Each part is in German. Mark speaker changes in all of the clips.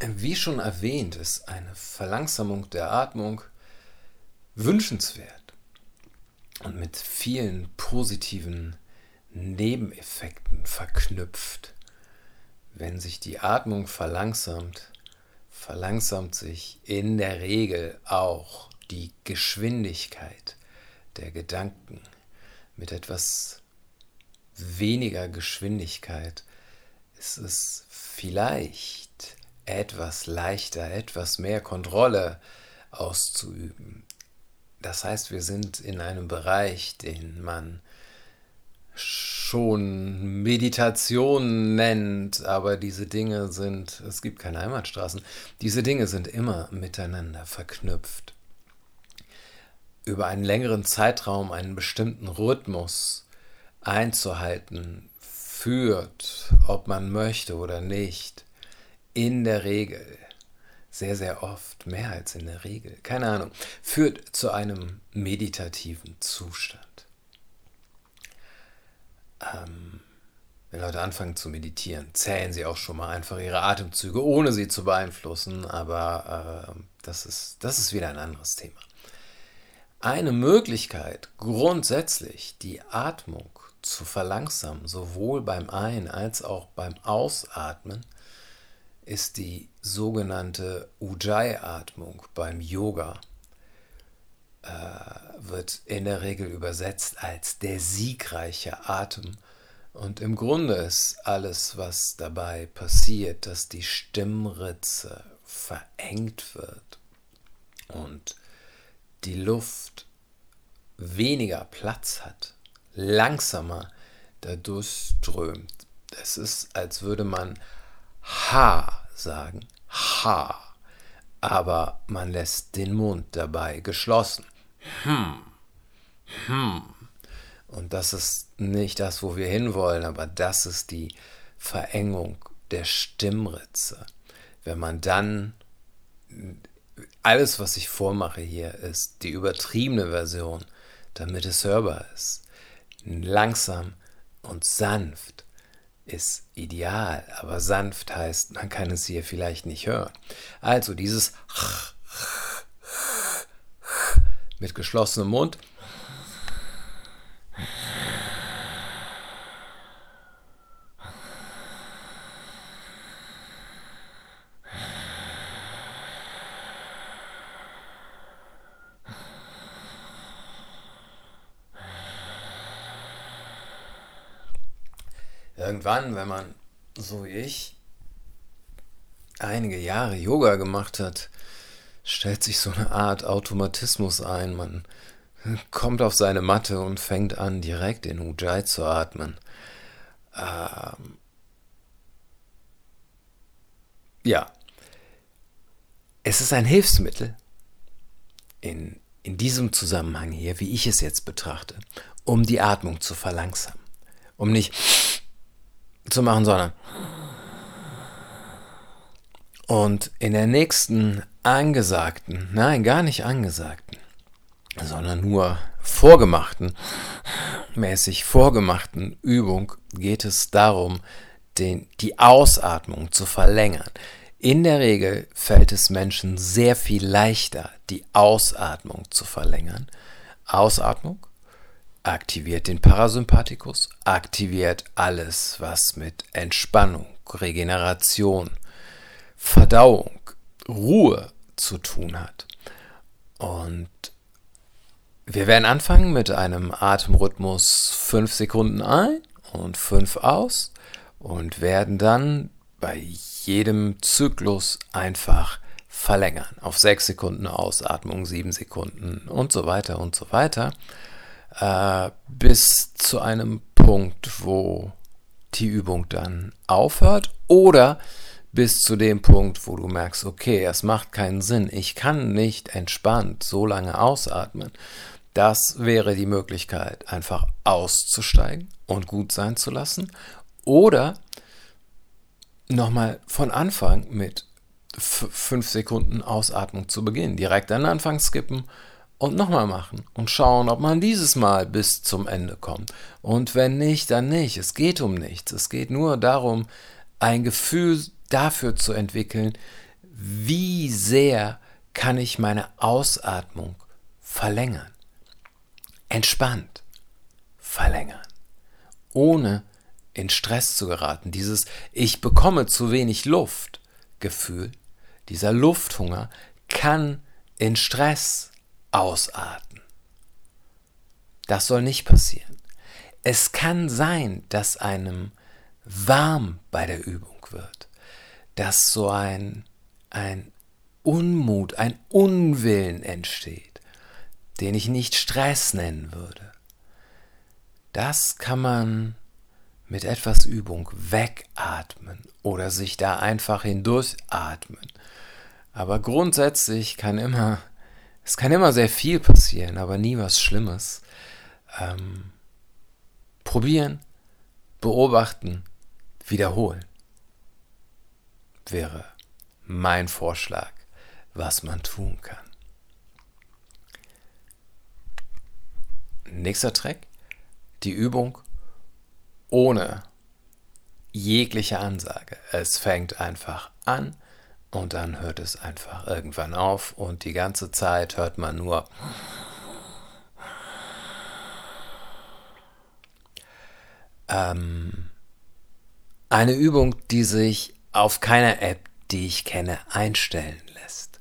Speaker 1: Wie schon erwähnt, ist eine Verlangsamung der Atmung wünschenswert und mit vielen positiven Nebeneffekten verknüpft. Wenn sich die Atmung verlangsamt, verlangsamt sich in der Regel auch die Geschwindigkeit der Gedanken mit etwas weniger Geschwindigkeit ist es vielleicht etwas leichter, etwas mehr Kontrolle auszuüben. Das heißt, wir sind in einem Bereich, den man schon Meditation nennt, aber diese Dinge sind, es gibt keine Heimatstraßen, diese Dinge sind immer miteinander verknüpft. Über einen längeren Zeitraum einen bestimmten Rhythmus einzuhalten, führt, ob man möchte oder nicht, in der Regel, sehr, sehr oft, mehr als in der Regel, keine Ahnung, führt zu einem meditativen Zustand. Ähm, wenn Leute anfangen zu meditieren, zählen sie auch schon mal einfach ihre Atemzüge, ohne sie zu beeinflussen, aber äh, das, ist, das ist wieder ein anderes Thema. Eine Möglichkeit, grundsätzlich die Atmung zu verlangsamen, sowohl beim Ein- als auch beim Ausatmen, ist die sogenannte Ujjayi-Atmung beim Yoga. Äh, wird in der Regel übersetzt als der siegreiche Atem. Und im Grunde ist alles, was dabei passiert, dass die Stimmritze verengt wird und die Luft weniger Platz hat langsamer dadurch strömt. Es ist, als würde man Ha sagen. Ha. Aber man lässt den Mund dabei geschlossen. Hm. Hm. Und das ist nicht das, wo wir hinwollen, aber das ist die Verengung der Stimmritze. Wenn man dann alles, was ich vormache hier, ist die übertriebene Version, damit es hörbar ist langsam und sanft ist ideal, aber sanft heißt, man kann es hier vielleicht nicht hören. Also dieses mit geschlossenem Mund irgendwann, wenn man, so wie ich, einige Jahre Yoga gemacht hat, stellt sich so eine Art Automatismus ein. Man kommt auf seine Matte und fängt an, direkt in Ujjayi zu atmen. Ähm ja, es ist ein Hilfsmittel in, in diesem Zusammenhang hier, wie ich es jetzt betrachte, um die Atmung zu verlangsamen. Um nicht zu machen, sondern. Und in der nächsten angesagten, nein, gar nicht angesagten, sondern nur vorgemachten, mäßig vorgemachten Übung geht es darum, den, die Ausatmung zu verlängern. In der Regel fällt es Menschen sehr viel leichter, die Ausatmung zu verlängern. Ausatmung aktiviert den Parasympathikus, aktiviert alles, was mit Entspannung, Regeneration, Verdauung, Ruhe zu tun hat. Und wir werden anfangen mit einem Atemrhythmus 5 Sekunden ein und 5 aus und werden dann bei jedem Zyklus einfach verlängern. Auf 6 Sekunden Ausatmung, 7 Sekunden und so weiter und so weiter äh, bis zu einem Punkt, wo die Übung dann aufhört oder bis zu dem Punkt, wo du merkst, okay, es macht keinen Sinn, ich kann nicht entspannt so lange ausatmen. Das wäre die Möglichkeit, einfach auszusteigen und gut sein zu lassen oder nochmal von Anfang mit fünf Sekunden Ausatmung zu beginnen. Direkt an den Anfang skippen und nochmal machen und schauen, ob man dieses Mal bis zum Ende kommt. Und wenn nicht, dann nicht. Es geht um nichts. Es geht nur darum, ein Gefühl dafür zu entwickeln, wie sehr kann ich meine Ausatmung verlängern. Entspannt verlängern. Ohne in Stress zu geraten. Dieses Ich bekomme zu wenig Luft Gefühl, dieser Lufthunger kann in Stress ausarten. Das soll nicht passieren. Es kann sein, dass einem warm bei der Übung wird, dass so ein, ein Unmut, ein Unwillen entsteht, den ich nicht Stress nennen würde. Das kann man mit etwas Übung wegatmen oder sich da einfach hindurchatmen. Aber grundsätzlich kann immer, es kann immer sehr viel passieren, aber nie was Schlimmes. Ähm, probieren, beobachten, wiederholen wäre mein Vorschlag, was man tun kann. Nächster Track, die Übung ohne jegliche Ansage. Es fängt einfach an und dann hört es einfach irgendwann auf und die ganze Zeit hört man nur ähm, eine Übung, die sich auf keiner App, die ich kenne, einstellen lässt,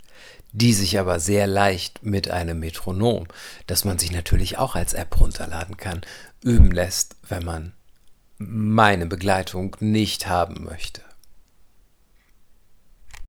Speaker 1: die sich aber sehr leicht mit einem Metronom, das man sich natürlich auch als App runterladen kann, üben lässt, wenn man meine Begleitung nicht haben möchte.